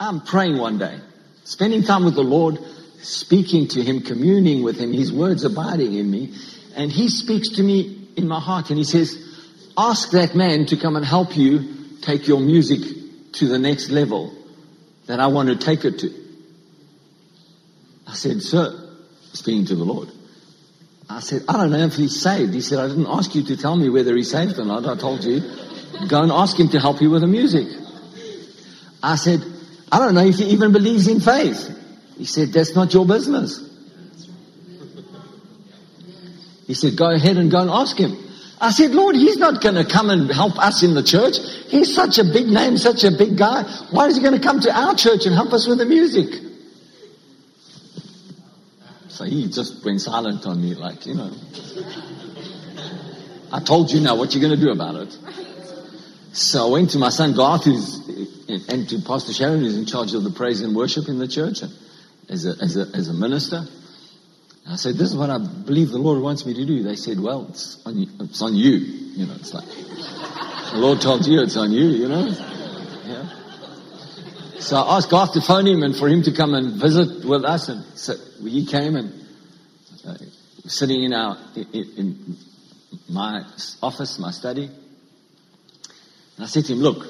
I'm praying one day, spending time with the Lord, speaking to Him, communing with Him, His words abiding in me. And He speaks to me in my heart and He says, ask that man to come and help you take your music to the next level that I want to take it to. I said, sir, speaking to the Lord, I said, I don't know if he's saved. He said, I didn't ask you to tell me whether he's saved or not. I told you, go and ask him to help you with the music. I said, I don't know if he even believes in faith. He said, that's not your business. He said, go ahead and go and ask him. I said, Lord, he's not going to come and help us in the church. He's such a big name, such a big guy. Why is he going to come to our church and help us with the music? So he just went silent on me, like, you know. I told you now what you're going to do about it. So I went to my son Garth, who's, and to Pastor Sharon, who's in charge of the praise and worship in the church as a, as a, as a minister. I said, this is what I believe the Lord wants me to do. They said, well, it's on you. It's on you. You know, it's like, the Lord told you it's on you, you know. Yeah. So I asked Garth to phone him and for him to come and visit with us. And so he came and uh, sitting in our in, in my office, my study. I said to him, look,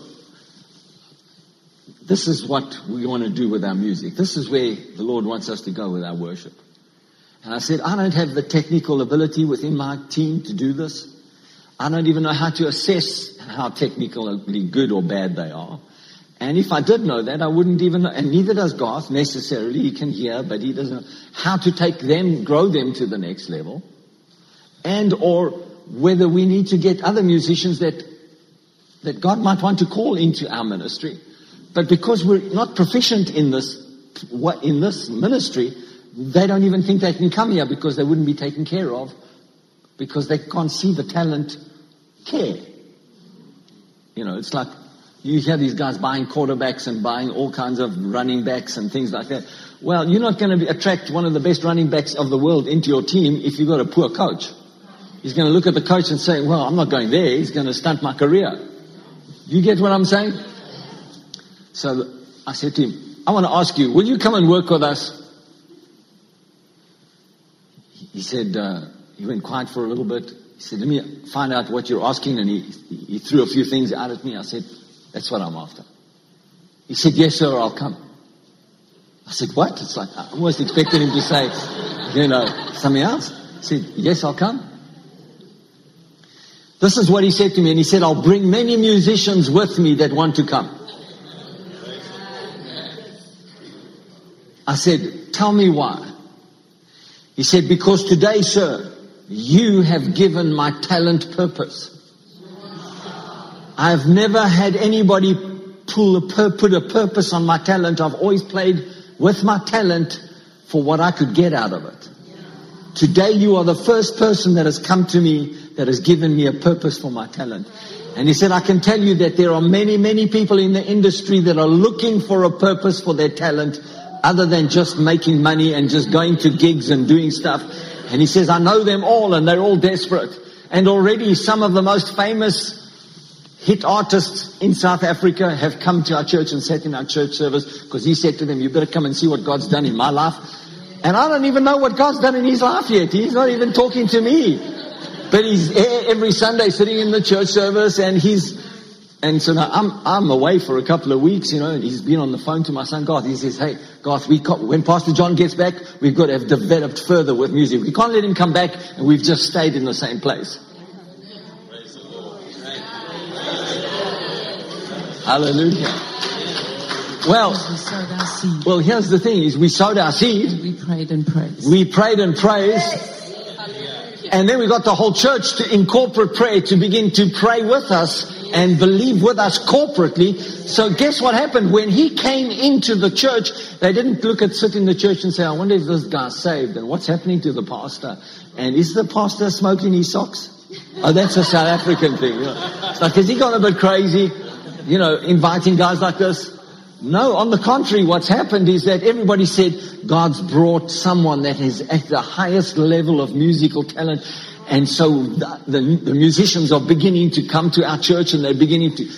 this is what we want to do with our music. This is where the Lord wants us to go with our worship. And I said, I don't have the technical ability within my team to do this. I don't even know how to assess how technically good or bad they are. And if I did know that, I wouldn't even know, and neither does Garth necessarily. He can hear, but he doesn't know how to take them, grow them to the next level. And or whether we need to get other musicians that, that God might want to call into our ministry. But because we're not proficient in this, in this ministry, they don't even think they can come here because they wouldn't be taken care of because they can't see the talent care. You know, it's like you hear these guys buying quarterbacks and buying all kinds of running backs and things like that. Well, you're not going to attract one of the best running backs of the world into your team if you've got a poor coach. He's going to look at the coach and say, well, I'm not going there. He's going to stunt my career. You get what I'm saying? So I said to him, I want to ask you, will you come and work with us? He said, uh, he went quiet for a little bit. He said, let me find out what you're asking. And he, he threw a few things out at me. I said, that's what I'm after. He said, yes, sir, I'll come. I said, what? It's like, I almost expected him to say, you know, something else. He said, yes, I'll come. This is what he said to me, and he said, I'll bring many musicians with me that want to come. I said, tell me why. He said, because today, sir, you have given my talent purpose. I've never had anybody pull a pur- put a purpose on my talent. I've always played with my talent for what I could get out of it. Today you are the first person that has come to me that has given me a purpose for my talent. And he said, I can tell you that there are many, many people in the industry that are looking for a purpose for their talent other than just making money and just going to gigs and doing stuff. And he says, I know them all and they're all desperate. And already some of the most famous hit artists in South Africa have come to our church and sat in our church service because he said to them, you better come and see what God's done in my life. And I don't even know what God's done in his life yet. He's not even talking to me. But he's every Sunday sitting in the church service and he's, and so now I'm, I'm away for a couple of weeks, you know, and he's been on the phone to my son Garth. He says, hey, Garth, we when Pastor John gets back, we've got to have developed further with music. We can't let him come back and we've just stayed in the same place. Hallelujah. Well, we well, here's the thing: is we sowed our seed. We prayed and praised. We prayed and praised. And then we got the whole church to in corporate prayer to begin to pray with us and believe with us corporately. So guess what happened? When he came into the church, they didn't look at sit in the church and say, I wonder if this guy's saved and what's happening to the pastor. And is the pastor smoking his socks? Oh, that's a South African thing. It's like, has he gone a bit crazy? You know, inviting guys like this? No, on the contrary, what's happened is that everybody said God's brought someone that is at the highest level of musical talent. And so the, the, the musicians are beginning to come to our church and they're beginning to,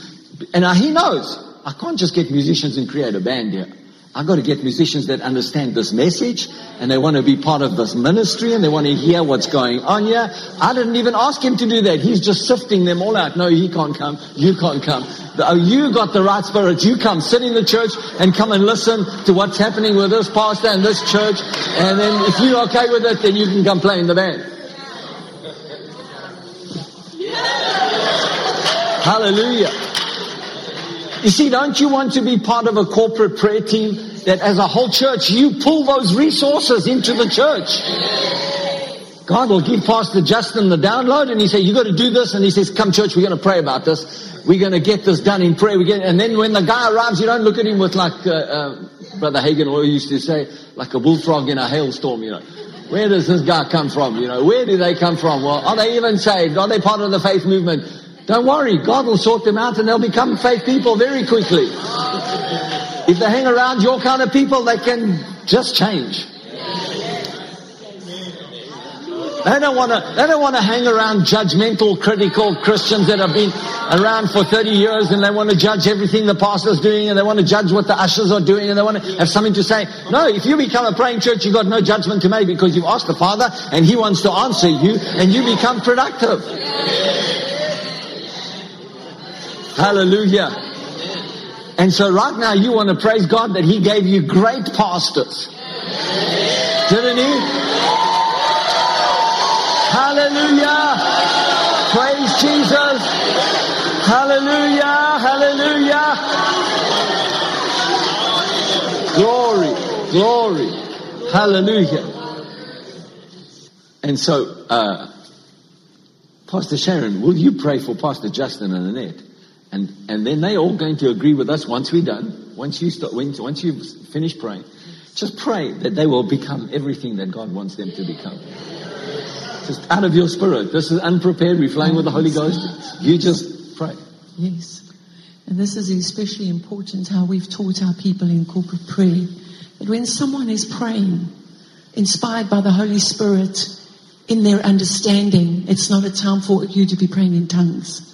and he knows. I can't just get musicians and create a band here. I've got to get musicians that understand this message and they want to be part of this ministry and they want to hear what's going on here. I didn't even ask him to do that. He's just sifting them all out. No, he can't come. You can't come. Oh, you got the right spirit. You come sit in the church and come and listen to what's happening with this pastor and this church. And then if you're okay with it, then you can come play in the band. Hallelujah. You see, don't you want to be part of a corporate prayer team that as a whole church, you pull those resources into the church? God will give Pastor Justin the download and he say, you got to do this. And he says, come church, we're going to pray about this. We're going to get this done in prayer. We get, and then when the guy arrives, you don't look at him with like, uh, uh, Brother Hagin always used to say, like a bullfrog in a hailstorm, you know. Where does this guy come from? You know, where do they come from? Well, are they even saved? Are they part of the faith movement? Don't worry, God will sort them out and they'll become faith people very quickly. If they hang around your kind of people, they can just change. They don't want to, they don't want to hang around judgmental, critical Christians that have been around for 30 years and they want to judge everything the pastor's doing and they want to judge what the ushers are doing and they want to have something to say. No, if you become a praying church, you've got no judgment to make because you've asked the Father and He wants to answer you and you become productive. Hallelujah. And so right now you want to praise God that He gave you great pastors. Didn't He? Hallelujah. Praise Jesus. Hallelujah. Hallelujah. Glory. Glory. Hallelujah. And so, uh, Pastor Sharon, will you pray for Pastor Justin and Annette? And, and then they're all going to agree with us once we're done. Once you start, once you finish praying, just pray that they will become everything that God wants them to become. Just out of your spirit. This is unprepared. We're flying with the Holy Ghost. You just pray. Yes. And this is especially important how we've taught our people in corporate prayer. That when someone is praying, inspired by the Holy Spirit in their understanding, it's not a time for you to be praying in tongues.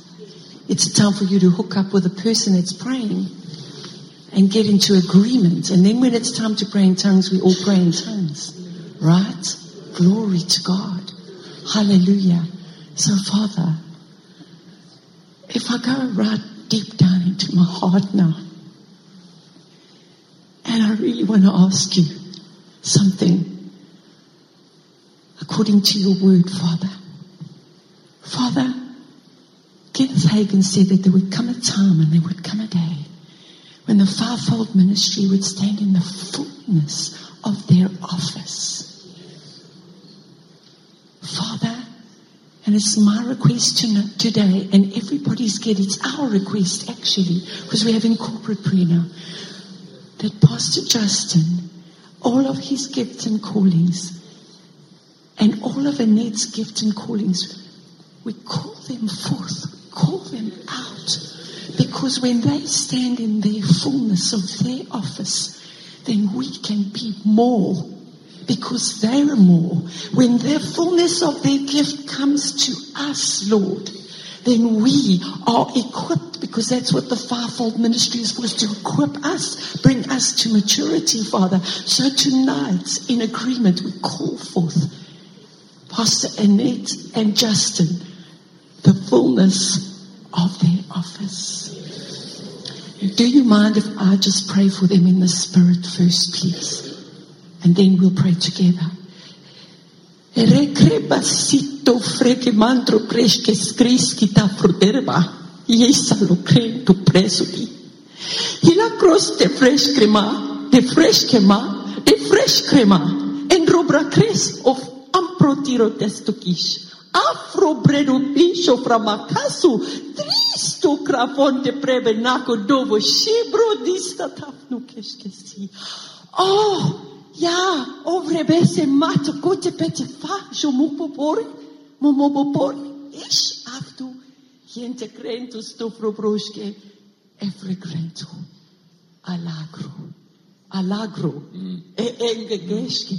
It's time for you to hook up with a person that's praying and get into agreement. And then when it's time to pray in tongues, we all pray in tongues. Right? Glory to God. Hallelujah. So Father, if I go right deep down into my heart now, and I really want to ask you something according to your word, Father. Father, Kenneth Hagin said that there would come a time and there would come a day when the fivefold ministry would stand in the fullness of their office. Father, and it's my request today, and everybody's get it's our request actually, because we're having corporate prayer now, that Pastor Justin, all of his gifts and callings, and all of Annette's gifts and callings, we call them forth call them out. Because when they stand in their fullness of their office, then we can be more because they're more. When their fullness of their gift comes to us, Lord, then we are equipped because that's what the fivefold ministry is supposed to equip us, bring us to maturity, Father. So tonight, in agreement, we call forth Pastor Annette and Justin, the fullness of their office. Do you mind if I just pray for them in the spirit first, please? And then we'll pray together. Recrebasito freke mantro preske skriski ta fruderba. Yesa lo crento presuli. Hila cross de fresh crema, de fresh crema, de fresh crema. En robra cres of amprotiro testokish. Afro bredo αφροπρέδου πίσω πραμακάσου τρίστο κραφόν τε πρέπε να κοντόβω σύμπρο ταφνού και σκεστή. Ω, γεια, ο βρεβέ σε μάτω κότε πέτε φάζω μου πω πόρε, μου μου πω πόρε, εις αυτού γέντε κρέντου στο αλάγρο, αλάγρο, εγγεγέσκε.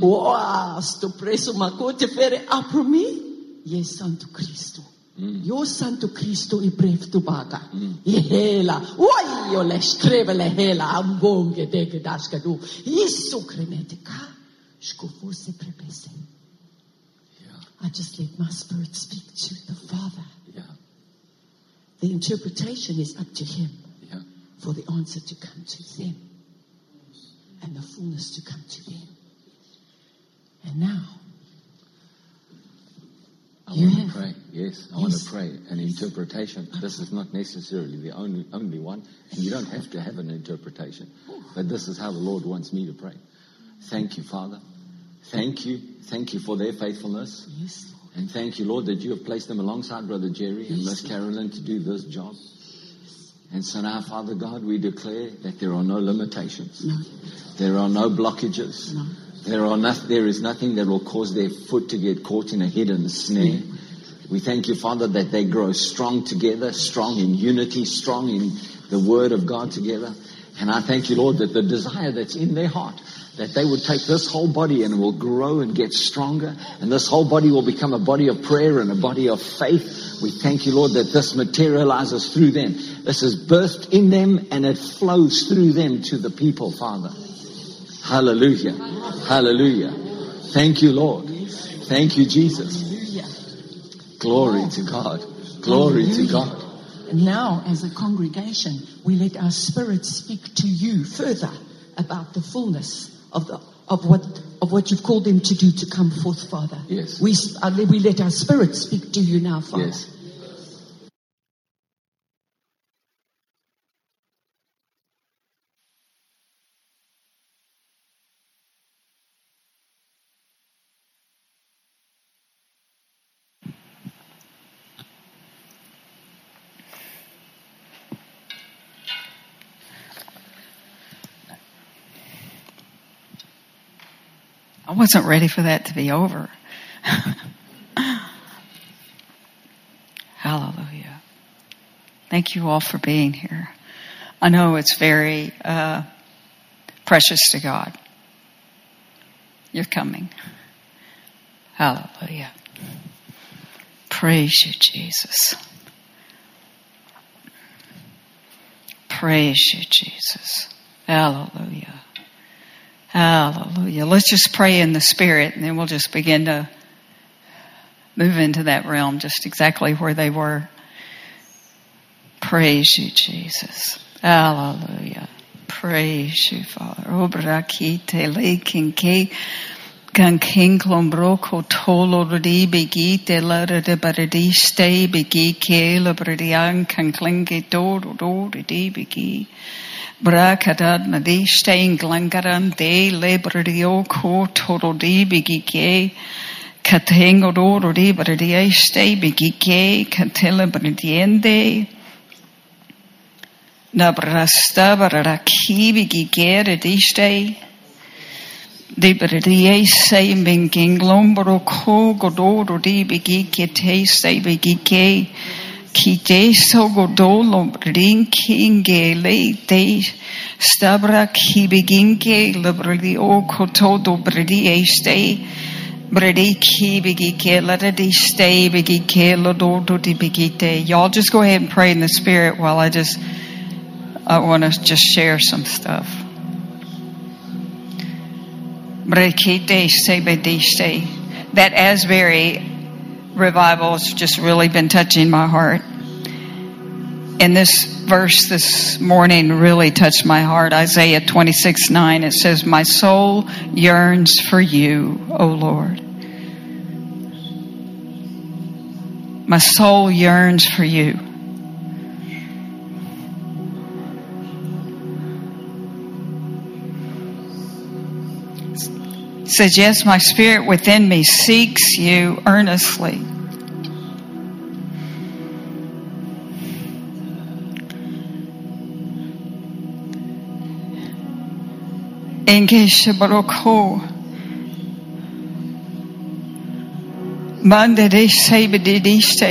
Ωα, στο πρέσο μακότε φέρε απρομή. Yes, Santo Cristo. Mm. Your Santo Cristo i brev tu baga. I mm. hela. Oi, o le scrive le hela. Ambonge de che dasca du. Isu cremetica. Sco forse prepese. Yeah. I just let my spirit speak to the Father. Yeah. The interpretation is up to Him Yeah. for the answer to come to them and the fullness to come to them. And now, I You want have- to pray. Yes, I want to pray. An interpretation. This is not necessarily the only only one, and you don't have to have an interpretation. But this is how the Lord wants me to pray. Thank you, Father. Thank you. Thank you for their faithfulness. yes, And thank you, Lord, that you have placed them alongside Brother Jerry and Miss Carolyn to do this job. And so now, Father God, we declare that there are no limitations. No, There are no blockages. no. There are no, there is nothing that will cause their foot to get caught in a hidden snare. We thank you, Father, that they grow strong together, strong in unity, strong in the Word of God together. And I thank you, Lord, that the desire that's in their heart, that they would take this whole body and will grow and get stronger, and this whole body will become a body of prayer and a body of faith. We thank you, Lord, that this materializes through them. This is birthed in them and it flows through them to the people, Father. Hallelujah. Hallelujah. Thank you, Lord. Thank you, Jesus. Glory to God. Glory to God. And now, as a congregation, we let our spirit speak to you further about the fullness of the of what of what you've called them to do to come forth, Father. Yes. We uh, we let our spirit speak to you now, Father. Yes. Wasn't ready for that to be over. Hallelujah. Thank you all for being here. I know it's very uh, precious to God. You're coming. Hallelujah. Praise you, Jesus. Praise you, Jesus. Hallelujah. Hallelujah. Let's just pray in the Spirit and then we'll just begin to move into that realm just exactly where they were. Praise you, Jesus. Hallelujah. Praise you, Father. Obra ki te le kan king klombroko tolo ridi bigi te la de baradi stay bigi ke la bradian kan klinge do ridi bigi. Brakadad stay glangaran de lebradio ko toro di bigi ke. Katengo do ridi baradi stay bigi ke katela bradiende. Nabrasta baraki bigi ke ridi stay. De berdie sei ben genglombro ko godoro di bigi ke te sei bigi ke ki te so godolo le te stabra ki beginke liberli o koto do bredi e stay bredi ki bigi ke let it stay bigi ke lo do di bigi te y'all just go ahead and pray in the spirit while I just I want to just share some stuff. Break se b that Asbury revival has just really been touching my heart. And this verse this morning really touched my heart. Isaiah 26 9, it says, My soul yearns for you, O Lord. My soul yearns for you. Says, Yes, my spirit within me seeks you earnestly.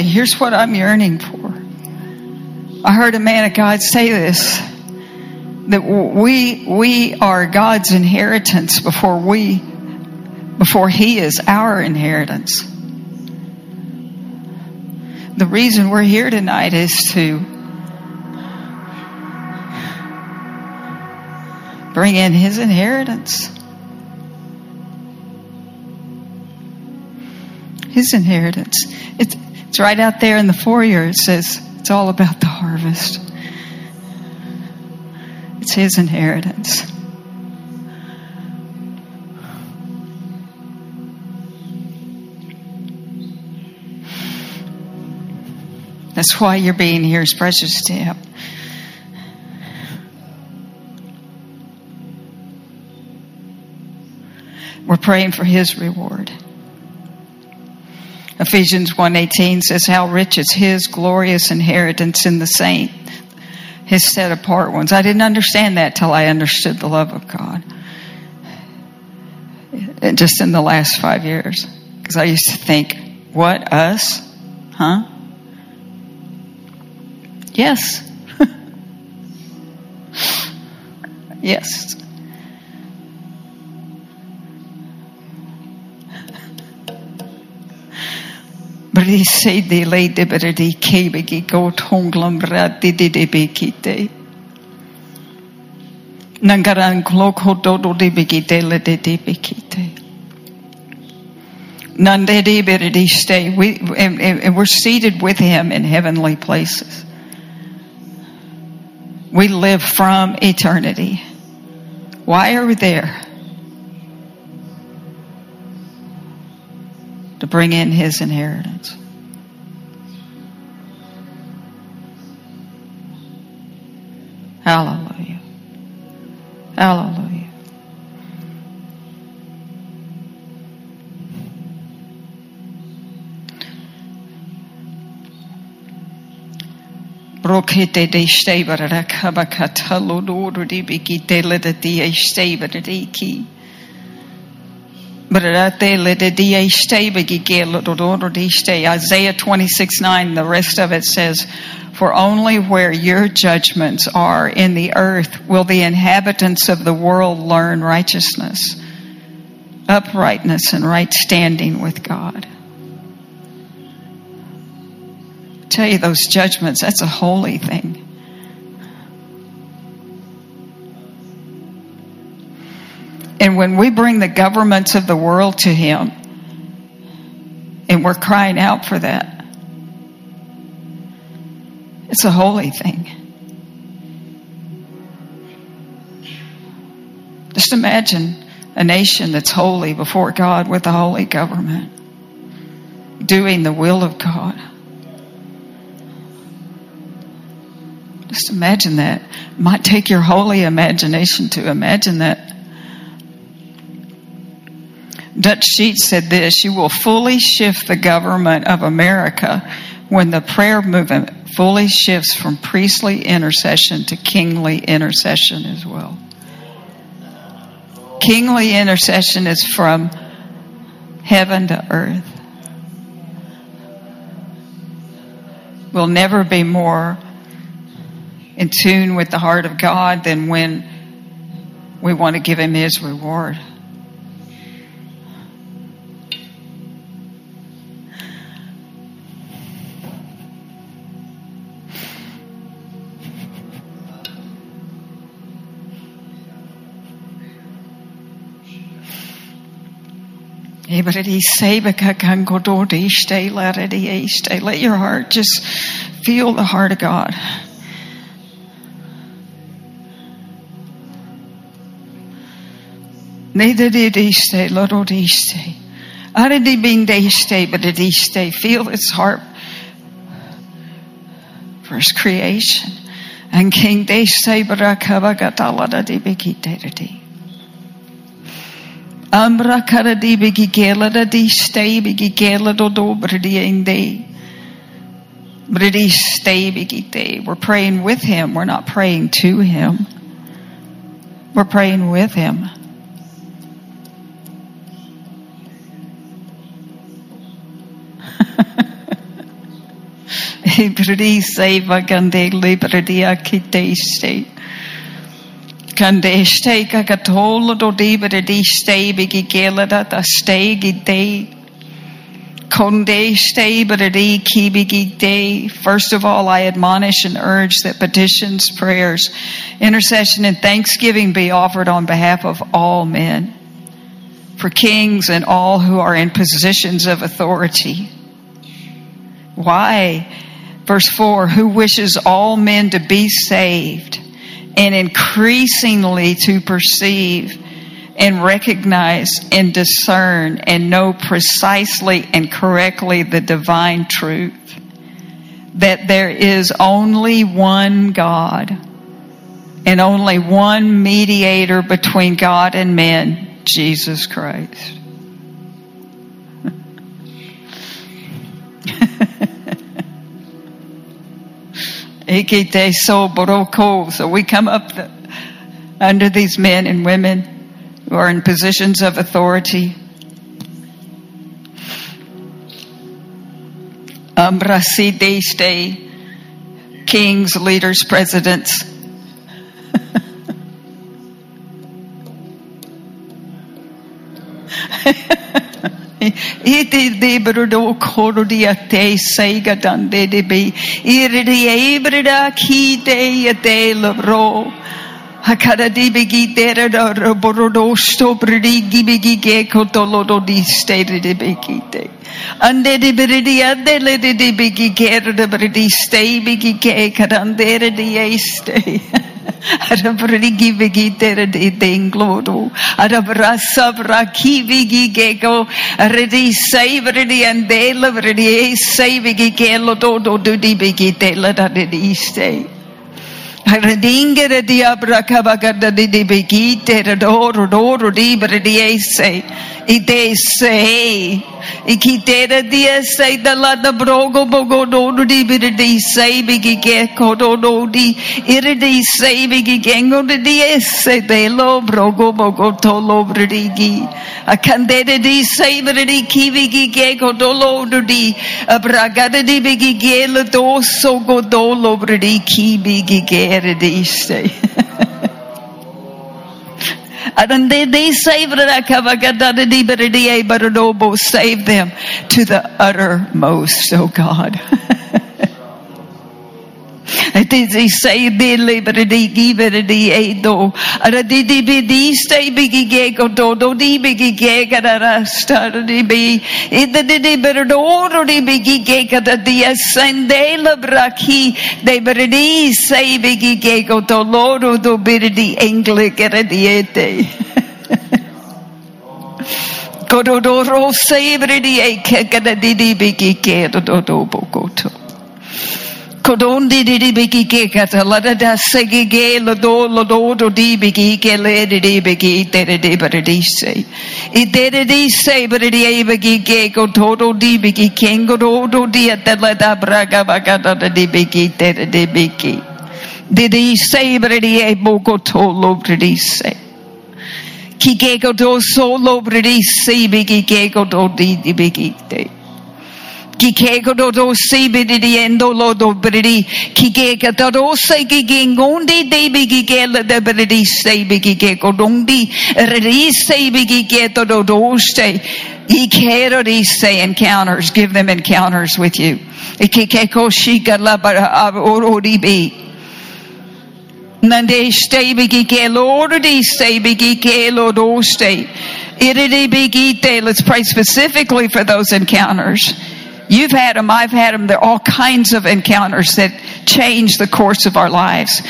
Here's what I'm yearning for. I heard a man of God say this that we we are God's inheritance before we before he is our inheritance. The reason we're here tonight is to bring in his inheritance. His inheritance. It's, it's right out there in the foyer. It says it's all about the harvest. It's his inheritance. That's why your being here is precious to him. We're praying for his reward. Ephesians 1:18 says how rich is his glorious inheritance in the saint his set apart ones. I didn't understand that till I understood the love of God. Just in the last 5 years because I used to think, what us? Huh? Yes. yes. Brisei de lei de beredi kebegi go tonglam rati de de bekite. Nangaran kloko dodo de bekite le de de bekite. Beredi stay. We, and, and we're seated with him in heavenly places. We live from eternity. Why are we there? To bring in his inheritance. Hallelujah. Hallelujah. Brokete de stebara kabakata lodoru di bikite leda di stebara di ki. Brate leda di steba gige lodoru di ste. Isaiah 26 9, the rest of it says, For only where your judgments are in the earth will the inhabitants of the world learn righteousness, uprightness, and right standing with God. Tell you those judgments, that's a holy thing. And when we bring the governments of the world to Him, and we're crying out for that, it's a holy thing. Just imagine a nation that's holy before God with a holy government, doing the will of God. Just imagine that. It might take your holy imagination to imagine that. Dutch Sheets said this You will fully shift the government of America when the prayer movement fully shifts from priestly intercession to kingly intercession as well. Kingly intercession is from heaven to earth. Will never be more in tune with the heart of God than when we want to give Him His reward. Let your heart just feel the heart of God. Nedadidiste, lorodiste. Aradibindeste, badadiste. Feel its heart his creation. And King Deste Bigitedi. Ambra Karadi Bigigela da di stay Bigigela do dobridi inde. Bridi stay Bigite. We're praying with him. We're not praying to him. We're praying with him. Konde stay baradi kibigi day. First of all, I admonish and urge that petitions, prayers, intercession, and thanksgiving be offered on behalf of all men, for kings and all who are in positions of authority. Why? Verse 4 Who wishes all men to be saved and increasingly to perceive and recognize and discern and know precisely and correctly the divine truth that there is only one God and only one mediator between God and men, Jesus Christ. So we come up the, under these men and women who are in positions of authority. Ambrasideste, kings, leaders, presidents. Iti debrudo koro di ate seiga dande de be. Iri di ebrida ki de ate labro. Hakara di bigi dera da borodo sto bridi gibigi ge kotolo do di state di bigi te. Ande di bridi ande le di bigi ge da bridi stay bigi ge karandere di este. Ara bridi gibigi dera di denglodo. Ara brasa braki bigi ge go. Ara di say bridi ande le bridi say bigi ge lo do do do di bigi te la da di stay. Redingere di abracabagada di di begite redoro doro di brediese i te sei i kitere di sei dalla da brogo bogo doro di bredi sei bigi che kodo do di ire di sei bigi gengo di di esse de lo brogo bogo tolo bredigi a candere di sei bredi kivi gi che kodo lo di abragada di bigi che lo dosso godolo bredi kivi gi che erediste. And they, they save them to the uttermost, oh God. Ti sei bille per di givere di edo. Ara di di bi di stay bigi gego do do di bigi gega da rasta di bi. Ida di di per do di bigi gega da di ascende la braki. De per di sei bigi gego do loro do bir di engle gera di ete. Kododoro sevre di eke gada di di bigi gero do do bogoto. Kodondi di di bigi ke kata lada da segi ge lado lado do di bigi ke le di di bigi te di di bari di se. I te di di se bari di e bigi ke ko todo di bigi kengo do do di ate lada braga baga da di bigi te di di bigi. Di di se bari di e boko to lo bari di se. Ki ke ko do so lo bari di se bigi ke ko do di di bigi te. Ki ke ko do do si bi di di endo lo do bridi ki ke ka do do se ki ke ngondi de bi ki ke la de bridi se bi ki ke ko dongdi ri se bi ki ke to do do ste I kero di say encounters, give them encounters with you. Iki ke ko shika la bara orodi bi. Nande stay bigi ke lord di stay bigi ke lo do stay. Iridi bigi te. Let's pray specifically for those encounters. You've had them, I've had them. There are all kinds of encounters that change the course of our lives.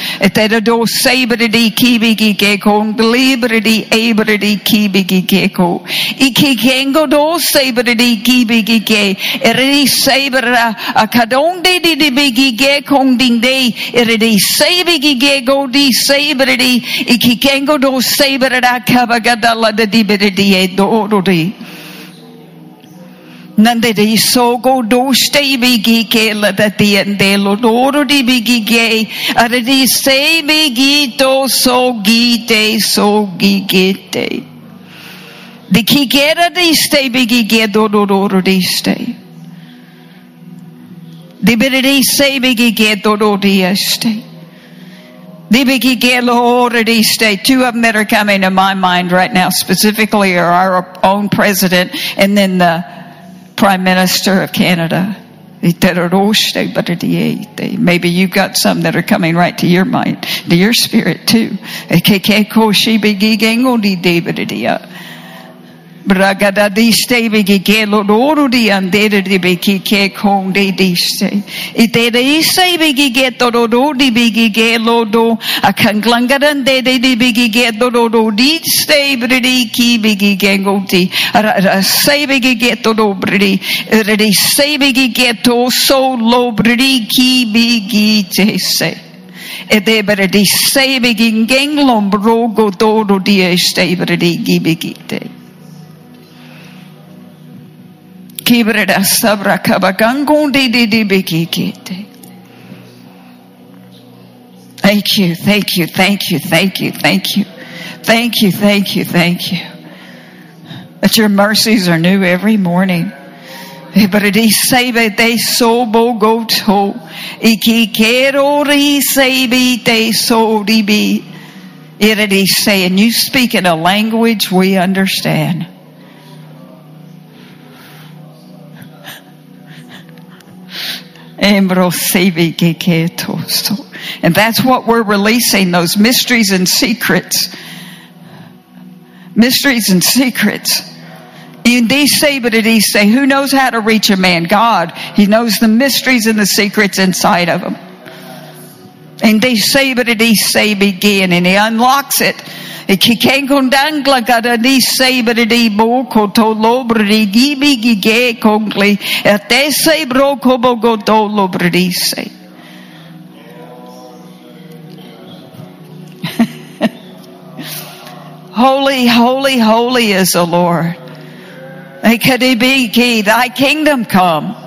Nande de sogo do stay bigi ke la da di bigi ge ara di say bigi to so gi te so gi ge te di ki gera di stay bigi ge do do do di stay di bere di say bigi ge do di stay Two of them that are coming to my mind right now specifically are our own president and then the Prime Minister of Canada. Oh, maybe you've got some that are coming right to your mind, to your spirit too. Bragada diste bigi ke lo doru di andere di bigi ke kong de diste. Ite de ise bigi ke toro do di bigi ke lo do. A kanglangaran de de di bigi ke toro do di ste bridi ki ngoti. Se bigi ke toro bridi. Ridi se bigi ke to so lo bridi ki bigi te se. E de bridi se bigi ngenglom brogo toro di este sabra. Thank you, thank you, thank you, thank you, thank you, thank you, thank you, thank you. That your mercies are new every morning. Eh, Ibredi sebe te sobo goto. Iki kero ri sebi te so di bi. Iredi say, and you speak in a language we understand. And that's what we're releasing, those mysteries and secrets. Mysteries and secrets. In who knows how to reach a man? God. He knows the mysteries and the secrets inside of him. And they say, but it say begin, and he unlocks it. Ikikengundangla gadadi sabridi boko to lobridi gibi gige kongli ate say broko bogo to lobridi say. Holy, holy, holy is the Lord. Thy kingdom come.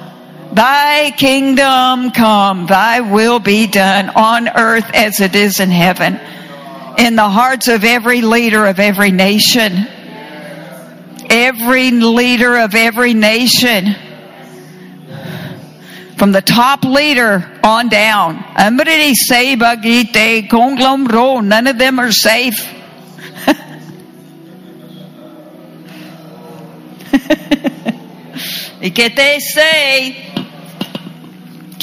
Thy kingdom come. Thy will be done on earth as it is in heaven in the hearts of every leader of every nation. Every leader of every nation. From the top leader on down. None of them are safe. ¿Y qué te say?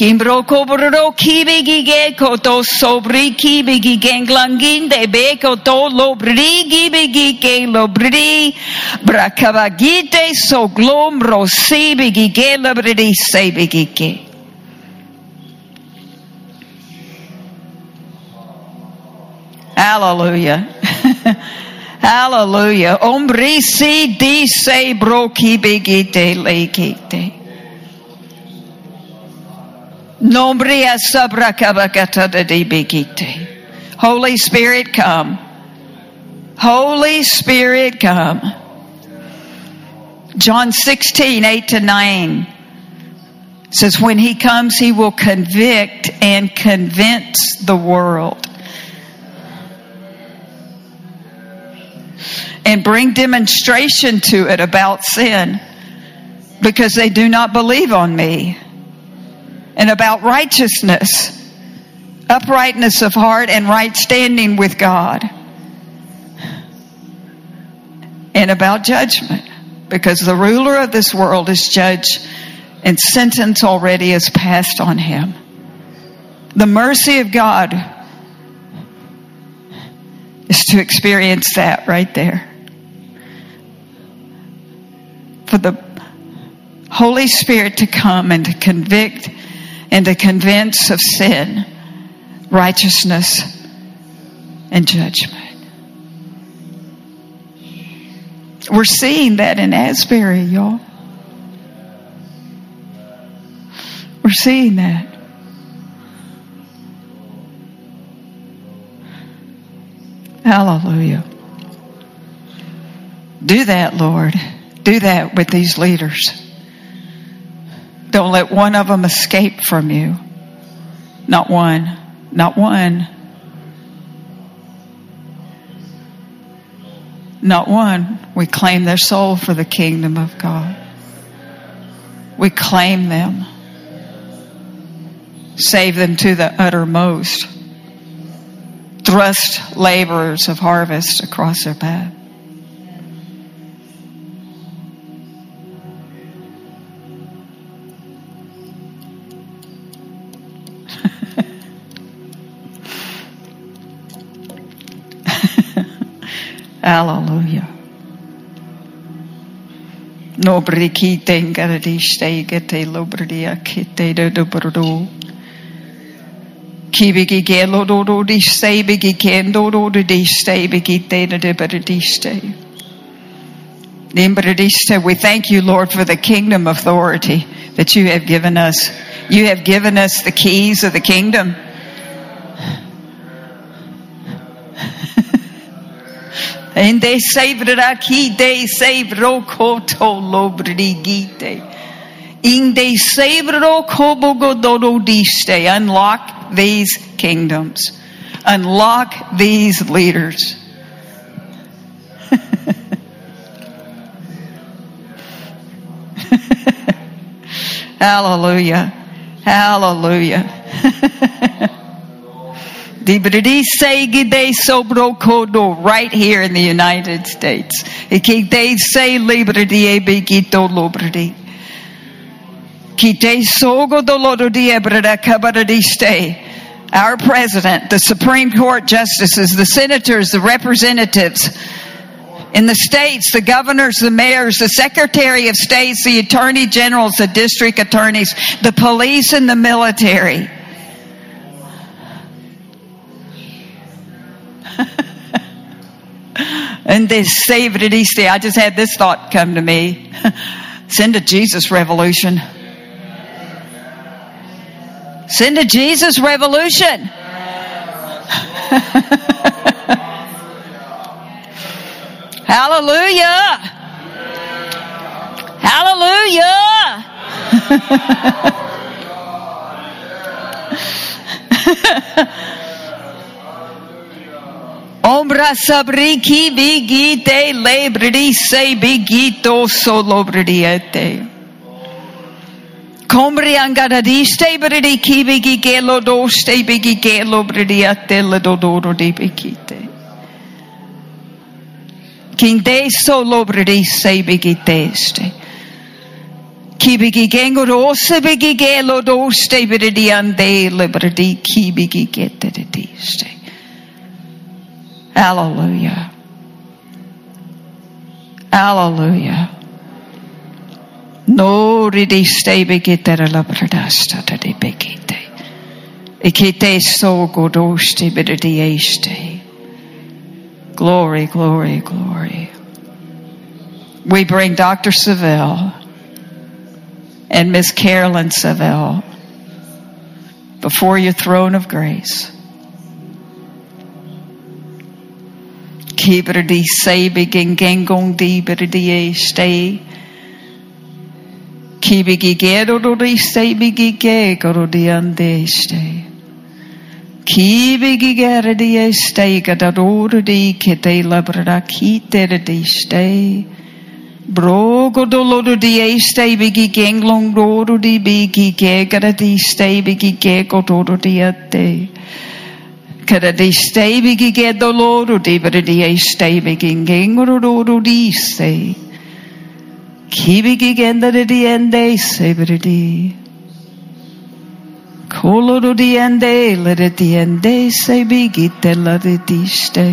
Kimbro kobroro kibi gige koto sobri kibi gigen glanginde be koto lobri lobri brakabagite so glom rosi bigige lobri se bigige. Hallelujah. Hallelujah. Omri si di se bro kibigite lekite. Holy Spirit, come. Holy Spirit, come. John 16, 8 to 9 says, When he comes, he will convict and convince the world. And bring demonstration to it about sin because they do not believe on me and about righteousness, uprightness of heart, and right standing with God, and about judgment, because the ruler of this world is judged and sentence already is passed on him. The mercy of God is to experience that right there. For the Holy Spirit to come and to convict and to convince of sin, righteousness, and judgment. We're seeing that in Asbury, y'all. We're seeing that. Hallelujah. Do that, Lord. Do that with these leaders. Don't let one of them escape from you. Not one. Not one. Not one. We claim their soul for the kingdom of God. We claim them. Save them to the uttermost. Thrust laborers of harvest across their path. Hallelujah. Nobody kite garadi stay gete lobridi akite de de brodo. Kibigi ge lo do do di stay bigi ken do do di stay bigi te bridi stay. We thank you, Lord, for the kingdom authority that you have given us. You have given us the keys of the kingdom. And they saved raki they saved rokoto lobrigite. In they saved rokobogodoro diste. Unlock these kingdoms. Unlock these leaders. Hallelujah. Hallelujah. right here in the United States. I keep they say liberty, a bigito liberty. Our president, the Supreme Court justices, the senators, the representatives, in the states, the governors, the mayors, the secretary of states, the attorney generals, the district attorneys, the police, and the military. And they saved it East Day. I just had this thought come to me. Send a Jesus revolution. Send a Jesus revolution. Hallelujah. Hallelujah. Omra sabriki bigite lebridi se bigito solo bridiete. Combri angadadiste bridi kibigi gelo doste bigi gelo bridiate le dodoro di bigite. King de solo bredi se bigiteste. Kibigi gengo rose bigi gelo doste bredi ande liberdi kibigi gete de diste. Hallelujah. Hallelujah. No ridiste bigitere labradasta de bigite. Ikite so godoste bredi este. Glory, glory, glory. We bring Dr. Savelle and Miss Carolyn Savelle before your throne of grace. Kibridi sebi gengengong di bridi stay. Kibigi gero di sebi gige goro di ande stay. Kibigi gerdi e stei gadador di che te labrada kiter di stei. Brogo doloro di e stei bigi genglong doro di bigi gegara di stei bigi gegodoro di ate. Kada di stei bigi gedoloro di bradi e stei bigi gengoro doro di stei. Kibigi gendere di ende se bradi. Koloro diende, lere diende, se bigite lere diste.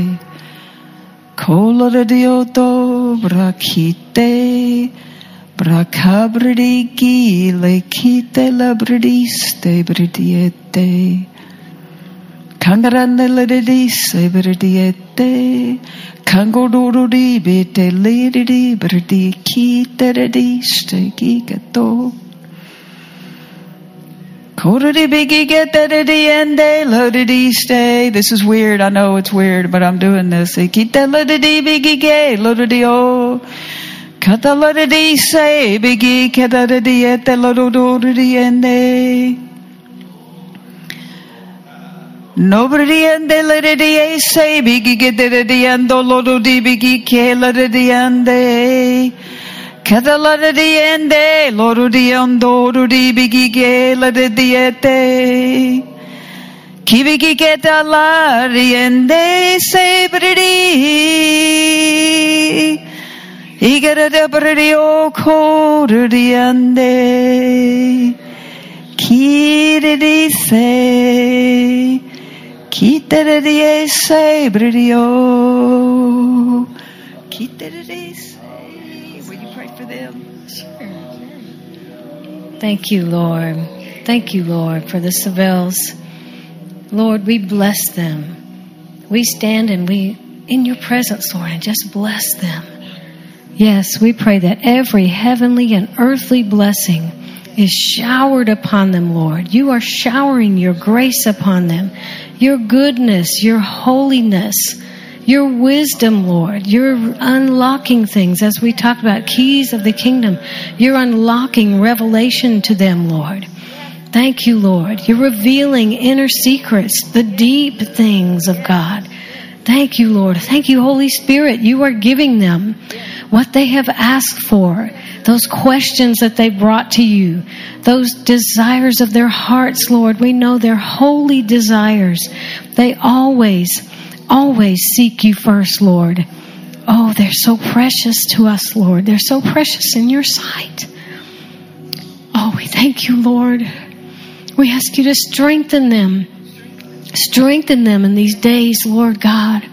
Koloro dioto, brakite, bracabridiki, le kite labridiste, bridiete. Kangarande lere dise, bridiete. Kangodoro di bite, lere di, bridikite, rediste, gigato. This is weird. I know it's weird, but I'm doing this. Cataladi say biggie catadi et lododi ende. Nobody and the lady say biggie get the end lododi biggie keladi ande. Kadala diende, loru diondo, rudi bigige, la de diete. Kibigi ketala diende, se bridi. Igara de bridio, koru diende. Kiri se, kitere die se bridio. Will you pray for them? Thank you, Lord. Thank you, Lord, for the Savelles. Lord, we bless them. We stand and we, in your presence, Lord, and just bless them. Yes, we pray that every heavenly and earthly blessing is showered upon them, Lord. You are showering your grace upon them, your goodness, your holiness, your wisdom, Lord. You're unlocking things as we talked about keys of the kingdom. You're unlocking revelation to them, Lord. Thank you, Lord. You're revealing inner secrets, the deep things of God. Thank you, Lord. Thank you, Holy Spirit. You are giving them what they have asked for those questions that they brought to you, those desires of their hearts, Lord. We know they're holy desires. They always, always seek you first, Lord. Oh, they're so precious to us, Lord. They're so precious in your sight. Oh, we thank you, Lord. We ask you to strengthen them. Strengthen them in these days, Lord God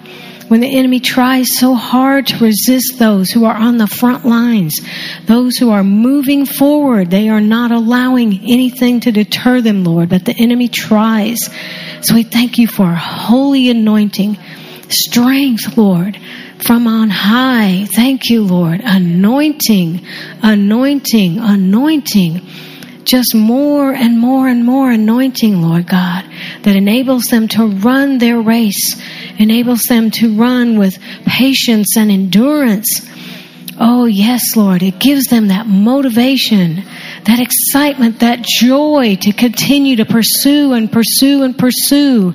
when the enemy tries so hard to resist those who are on the front lines, those who are moving forward, they are not allowing anything to deter them, Lord, but the enemy tries. So we thank you for holy anointing, strength, Lord, from on high. Thank you, Lord. Anointing, anointing, anointing just more and more and more anointing, Lord God, that enables them to run their race, enables them to run with patience and endurance. Oh, yes, Lord. It gives them that motivation, that excitement, that joy to continue to pursue and pursue and pursue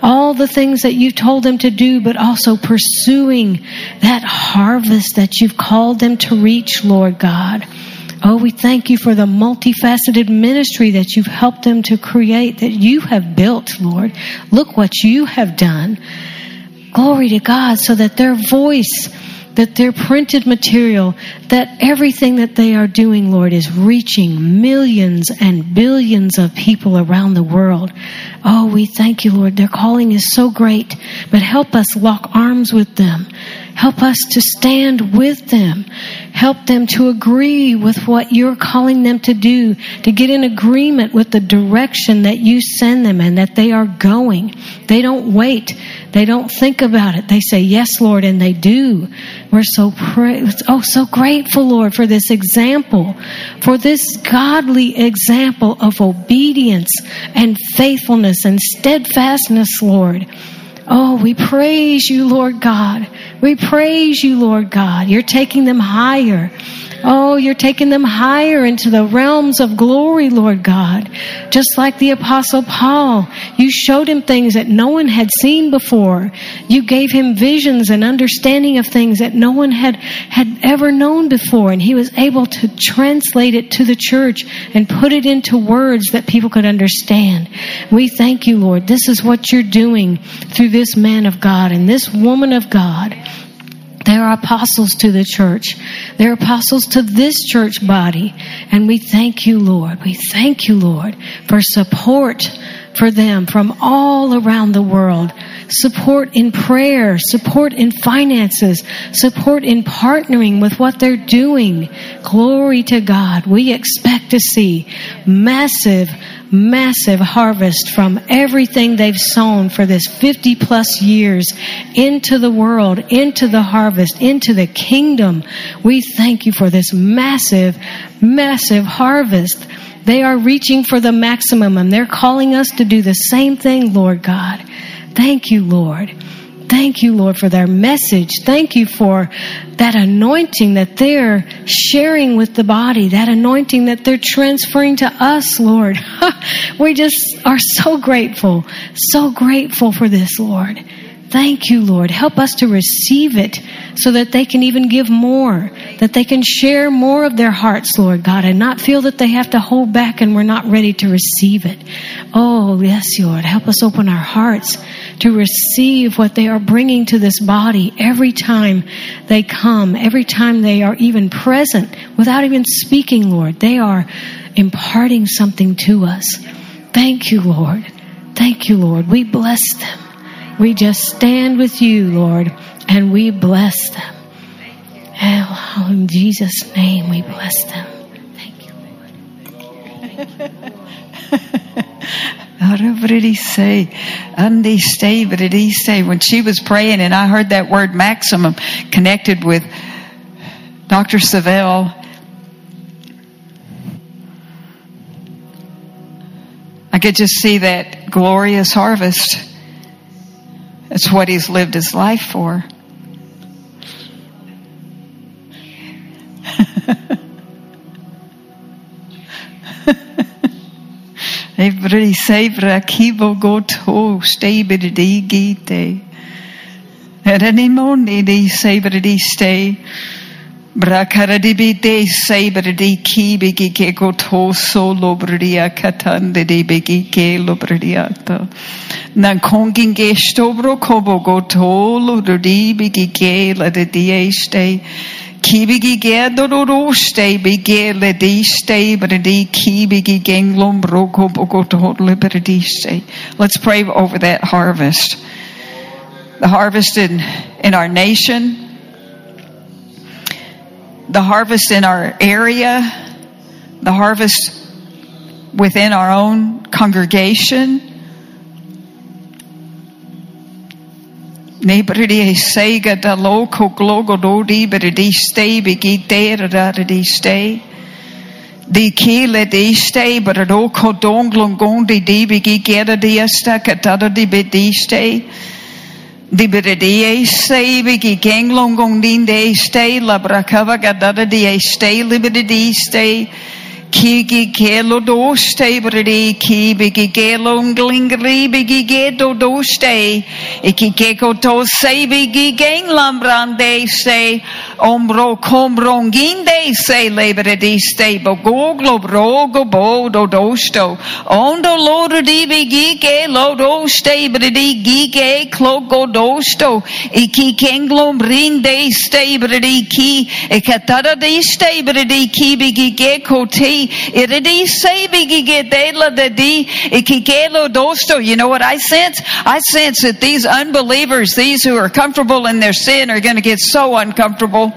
all the things that you've told them to do, but also pursuing that harvest that you've called them to reach, Lord God. Oh, we thank you for the multifaceted ministry that you've helped them to create, that you have built, Lord. Look what you have done. Glory to God, so that their voice, that their printed material, that everything that they are doing, Lord, is reaching millions and billions of people around the world. Oh, we thank you, Lord. Their calling is so great, but help us lock arms with them. Help us to stand with them. Help them to agree with what you're calling them to do, to get in agreement with the direction that you send them and that they are going. They don't wait. They don't think about it. They say, yes, Lord, and they do. We're so, pra- oh, so grateful, Lord, for this example, for this godly example of obedience and faithfulness and steadfastness, Lord. Oh, we praise you, Lord God. We praise you, Lord God. You're taking them higher. Oh, you're taking them higher into the realms of glory, Lord God. Just like the apostle Paul, you showed him things that no one had seen before. You gave him visions and understanding of things that no one had, had ever known before. And he was able to translate it to the church and put it into words that people could understand. We thank you, Lord. This is what you're doing through this man of God and this woman of God. They are apostles to the church. They're apostles to this church body. And we thank you, Lord. We thank you, Lord, for support for them from all around the world. Support in prayer, support in finances, support in partnering with what they're doing. Glory to God. We expect to see massive massive harvest from everything they've sown for this 50 plus years into the world, into the harvest, into the kingdom. We thank you for this massive, massive harvest. They are reaching for the maximum and they're calling us to do the same thing, Lord God. Thank you, Lord. Thank you, Lord, for their message. Thank you for that anointing that they're sharing with the body, that anointing that they're transferring to us, Lord. we just are so grateful, so grateful for this, Lord. Thank you, Lord. Help us to receive it so that they can even give more, that they can share more of their hearts, Lord God, and not feel that they have to hold back and we're not ready to receive it. Oh, yes, Lord. Help us open our hearts to receive what they are bringing to this body every time they come, every time they are even present without even speaking, Lord. They are imparting something to us. Thank you, Lord. Thank you, Lord. We bless them. We just stand with you, Lord, and we bless them. Oh, in Jesus' name, we bless them. Thank you, Lord. stay, say. When she was praying and I heard that word maximum connected with Dr. Savelle, I could just see that glorious harvest. It's what he's lived his life for. Every sabra kibo go to stay bidi gite. Eranimoni di sabra di stay. Brakaradi bide sabra di kibi gike go to so lobriya katande di bigi ke lobriata. Nan kongin ge stobro kobo go to lodi bigi ke la de di stay. Kibigi gedoro stay bige le di stay bredi kibigi genglom broko bogoto liberty stay. Let's pray over that harvest. The harvest in, in our nation, the harvest in our area, the harvest within our own congregation, Nebridi sega da loco glogo dodi bridi stay bigi dera da di stay. Di kile di stay brado ko donglong gondi di bigi gera di esta katada di bidi stay. Di bridi stay bigi genglong gondin de stay la brakava gadada di stay libidi di stay. Kigi kelo doste bredi ki bigi gelo nglingri bigi gedo doste iki geko to se bigi gang lambrande se ombro kombronginde se lebredi ste bogoglo brogo bodo dosto ondo lodo di bigi ge lodo ste bredi gige klogo dosto iki kenglom rinde ste bredi ki ekatada di ste bredi ki bigi kote iridi dosto. You know what I sense? I sense that these unbelievers, these who are comfortable in their sin, are going to get so uncomfortable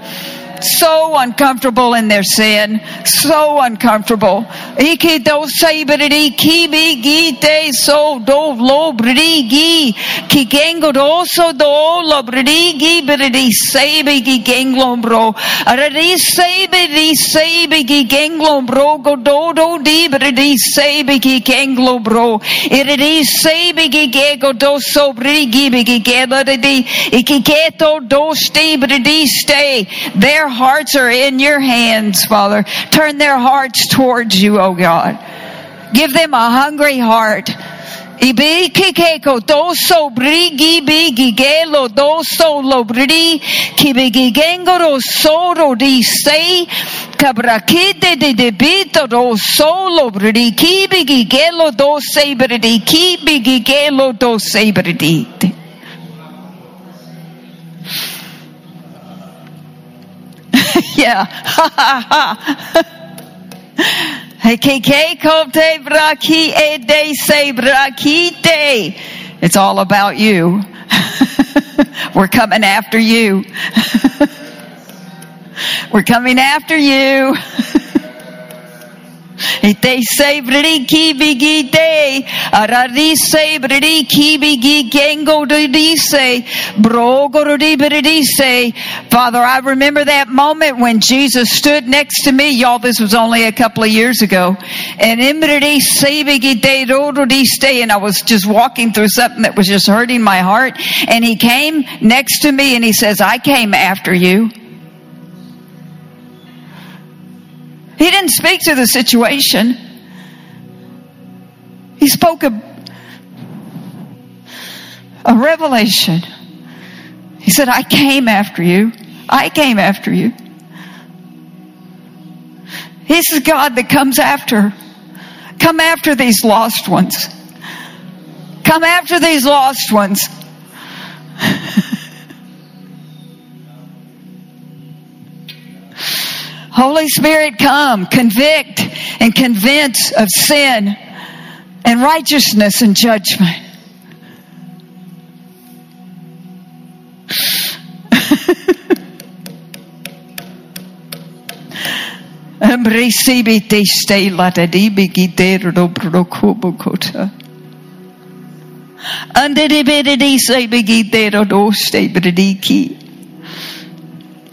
so uncomfortable in their sin, so uncomfortable. Their hearts are in your hands, Father. Turn their hearts towards you, oh God. Give them a hungry heart. Ibi doso brigi bigi doso lo brigi soro di sei kabrakite de debito do solo brigi kibigi do sei brigi kibigi gelo do sei brigi yeah. It's all about you. We're coming after you. We're coming after you. Ite sebridi kibigite, arari sebridi kibigi gengo didise, brogorudi bidise. Father, I remember that moment when Jesus stood next to me. Y'all, this was only a couple of years ago. And imbridi sebigite rododiste, and I was just walking through something that was just hurting my heart. And he came next to me and he says, I came after you. He didn't speak to the situation. He spoke a, a revelation. He said, I came after you. I came after you. This is God that comes after. Come after these lost ones. Come after these lost ones. Holy Spirit, come, convict and convince of sin and righteousness and judgment. Embracebe te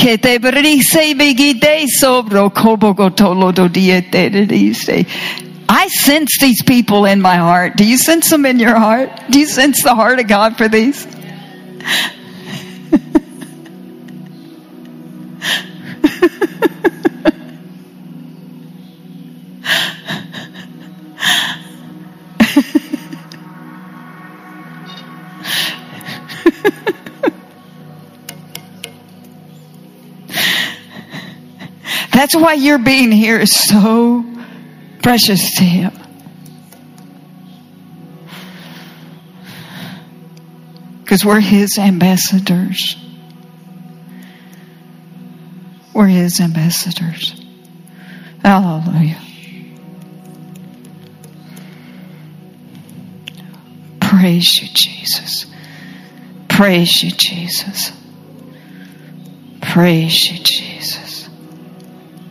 Te brise diete. I sense these people in my heart. Do you sense them in your heart? Do you sense the heart of God for these? That's why your being here is so precious to Him. Because we're His ambassadors. We're His ambassadors. Hallelujah. Praise you, Jesus. Praise you, Jesus. Praise you, Jesus.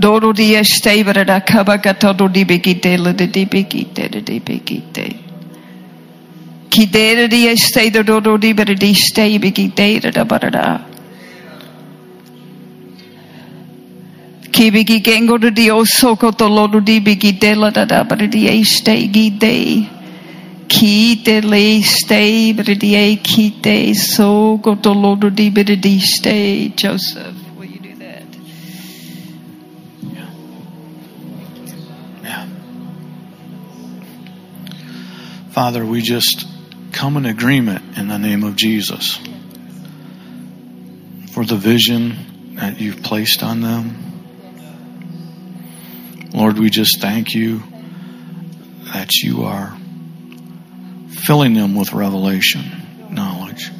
Dodo dia stay barada kabagato do di bigite la di bigite di bigite. Kidera dia stay do do di baradi stay bigite da barada. Kibigi gengo di osoko to lodo di bigite la da da baradi stay gide. Kite le stay baradi kite so go to lodo di baradi stay Joseph. Father, we just come in agreement in the name of Jesus for the vision that you've placed on them. Lord, we just thank you that you are filling them with revelation knowledge.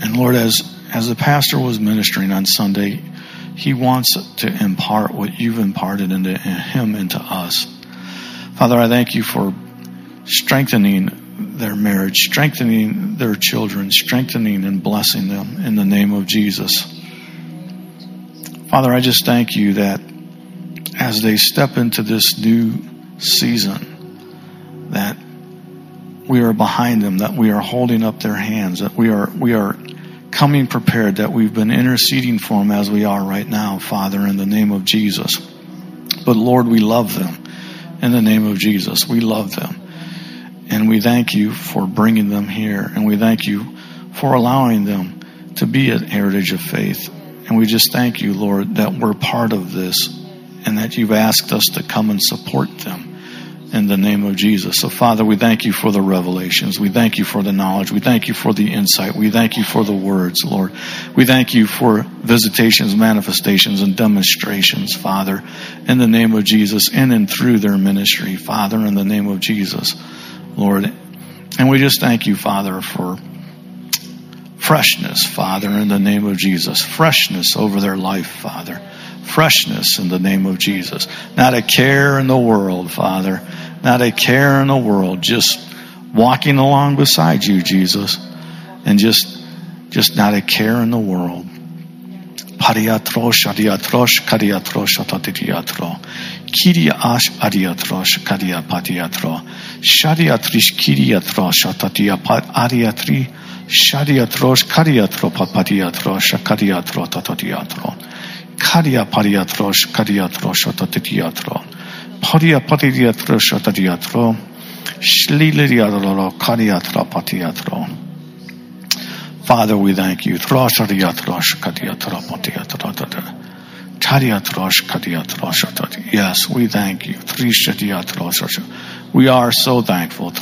And Lord, as as the pastor was ministering on Sunday, he wants to impart what you've imparted into him into us. Father, I thank you for strengthening their marriage, strengthening their children, strengthening and blessing them in the name of Jesus. Father, I just thank you that as they step into this new season, that we are behind them, that we are holding up their hands, that we are we are coming prepared, that we've been interceding for them as we are right now, Father, in the name of Jesus. But Lord, we love them in the name of Jesus. We love them. And we thank you for bringing them here. And we thank you for allowing them to be an heritage of faith. And we just thank you, Lord, that we're part of this and that you've asked us to come and support them in the name of Jesus. So, Father, we thank you for the revelations. We thank you for the knowledge. We thank you for the insight. We thank you for the words, Lord. We thank you for visitations, manifestations, and demonstrations, Father, in the name of Jesus, in and through their ministry, Father, in the name of Jesus, Lord. And we just thank you, Father, for freshness, Father, in the name of Jesus. Freshness over their life, Father. Freshness in the name of Jesus. Not a care in the world, Father. Not a care in the world. Just walking along beside you, Jesus. And just, just not a care in the world. Pariatrosh, adiatrosh, kariatrosh. Kiria ash, adiatrosh, karia patiatro. Shariatrish, kiriatrosh, atatia pat, ariatri. Shariatrosh, kariatro, papatiatro, shakariatro, tatatiatro. Karia pariatrosh, kariatrosh, atatiatro. Podia patidiatro shatadiatro. Shliliriatro kadiatra patiatro. Father, we thank you. Thrashadiatro shkadiatro patiatro. Yes, we thank you. We are so thankful.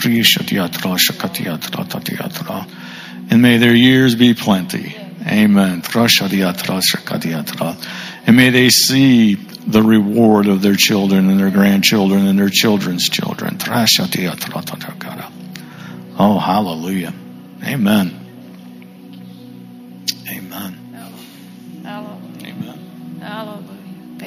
And may their years be plenty. Amen. And may they see the reward of their children and their grandchildren and their children's children. Oh, hallelujah. Amen.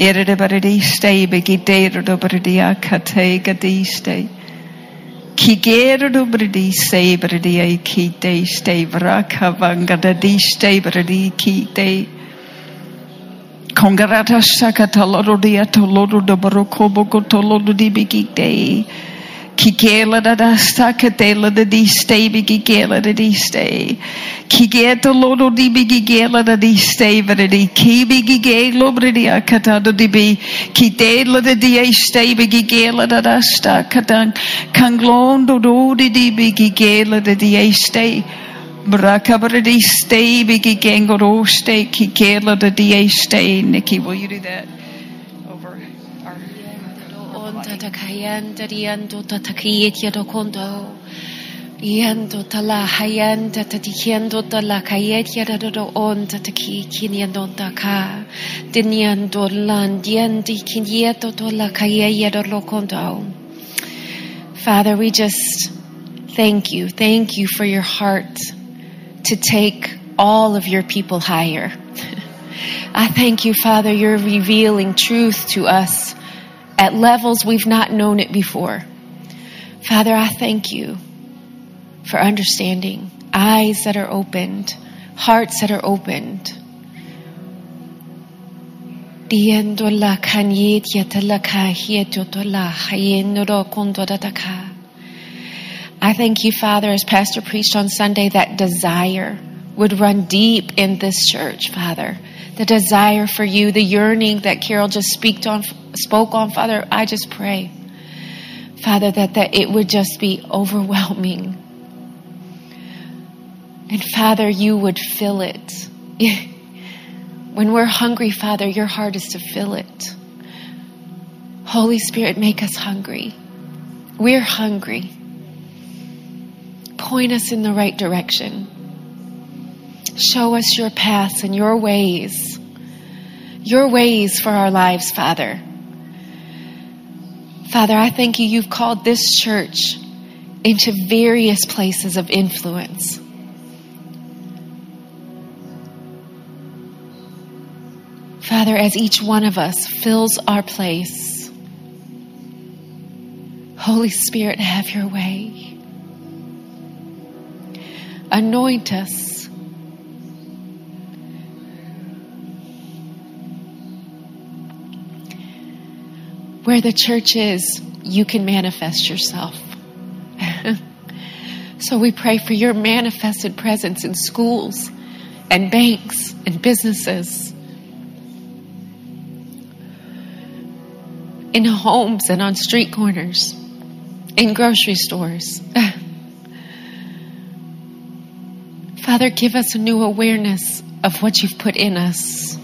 Irrebariste begite rodobradia kate gadiste. Kigero dobridi se bridi kite ste vraka vangadadiste bridi kite. Kongarata sakata lorodia to loro de barokobo gotolo di bigite. Kikela da da sakatela da di ste bigigela da di ste. Kigeta loro di bigigela da di ste vredi. Ki bigigelo bredi akata do di bi. Kitela da di ste bigigela da da sta katang. Kanglondo do di di bigigela da di ste. Brakabradi stay bigi gangoro stay kikela da da stay. Nikki, will you do that ta la hayanda ta tikiendo ta la kayet yado do onda ta ki kinyando ta ka. Dinyando lan diendi kinyeto to la kaye yado lo kondo. Father, we just thank you. Thank you for your heart to take all of your people higher. I thank you, Father, you're revealing truth to us at levels we've not known it before. Father, I thank you for understanding, eyes that are opened, hearts that are opened. I thank you, Father, as Pastor preached on Sunday, that desire would run deep in this church, Father. The desire for you, the yearning that Carol just speak on, spoke on, Father, I just pray, Father, that, that it would just be overwhelming. And Father, you would fill it. when we're hungry, Father, your heart is to fill it. Holy Spirit, make us hungry. We're hungry point us in the right direction. Show us your paths and your ways, your ways for our lives, Father. Father, I thank you, you've called this church into various places of influence. Father, as each one of us fills our place, Holy Spirit, have your way. Anoint us. Where the church is, you can manifest yourself. so we pray for your manifested presence in schools and banks and businesses, in homes and on street corners, in grocery stores. Father, give us a new awareness of what you've put in us.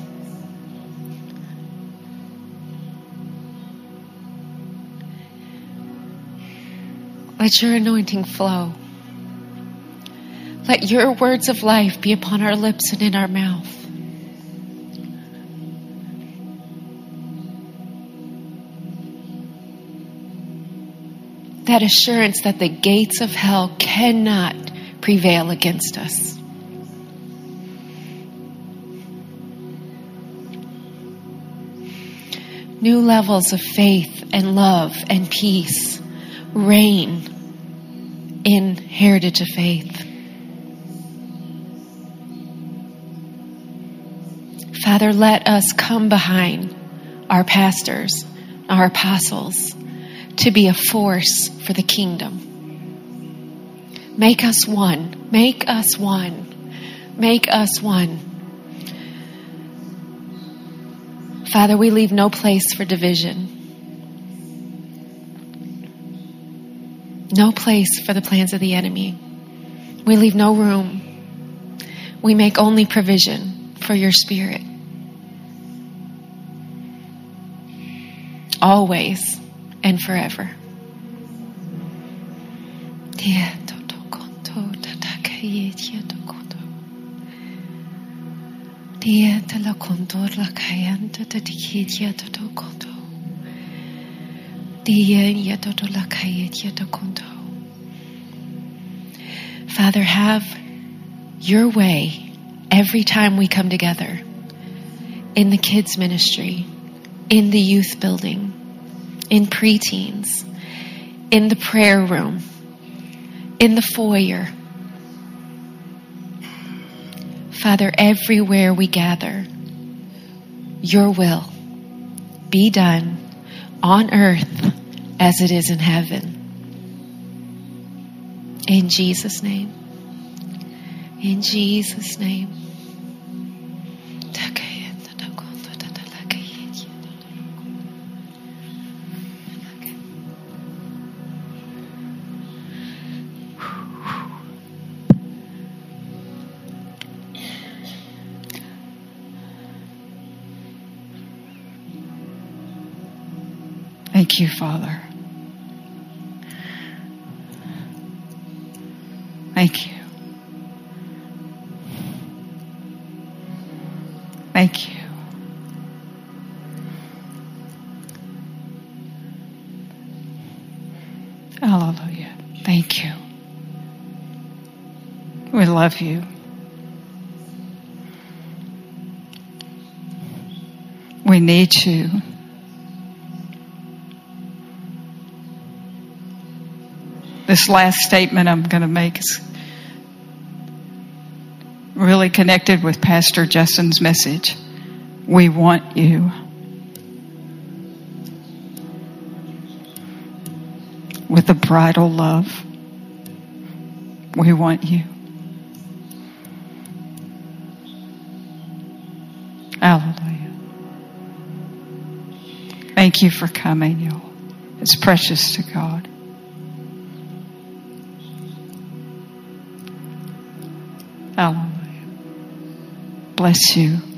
Let your anointing flow. Let your words of life be upon our lips and in our mouth. That assurance that the gates of hell cannot prevail against us. New levels of faith and love and peace reign in Heritage of Faith. Father, let us come behind our pastors, our apostles, to be a force for the kingdom. Make us one. Make us one. Make us one. Father, we leave no place for division. No place for the plans of the enemy. We leave no room. We make only provision for your spirit. Always and forever. Father, have your way every time we come together in the kids' ministry, in the youth building, in preteens, in the prayer room, in the foyer. Father, everywhere we gather, your will be done on earth as it is in heaven. In Jesus' name. In Jesus' name. Thank you, Father. Thank you. Thank you. Hallelujah. Thank you. We love you. We need you. This last statement I'm going to make is really connected with Pastor Justin's message. We want you. With a bridal love, we want you. Hallelujah. Thank you for coming, y'all. It's precious to God. Bless you.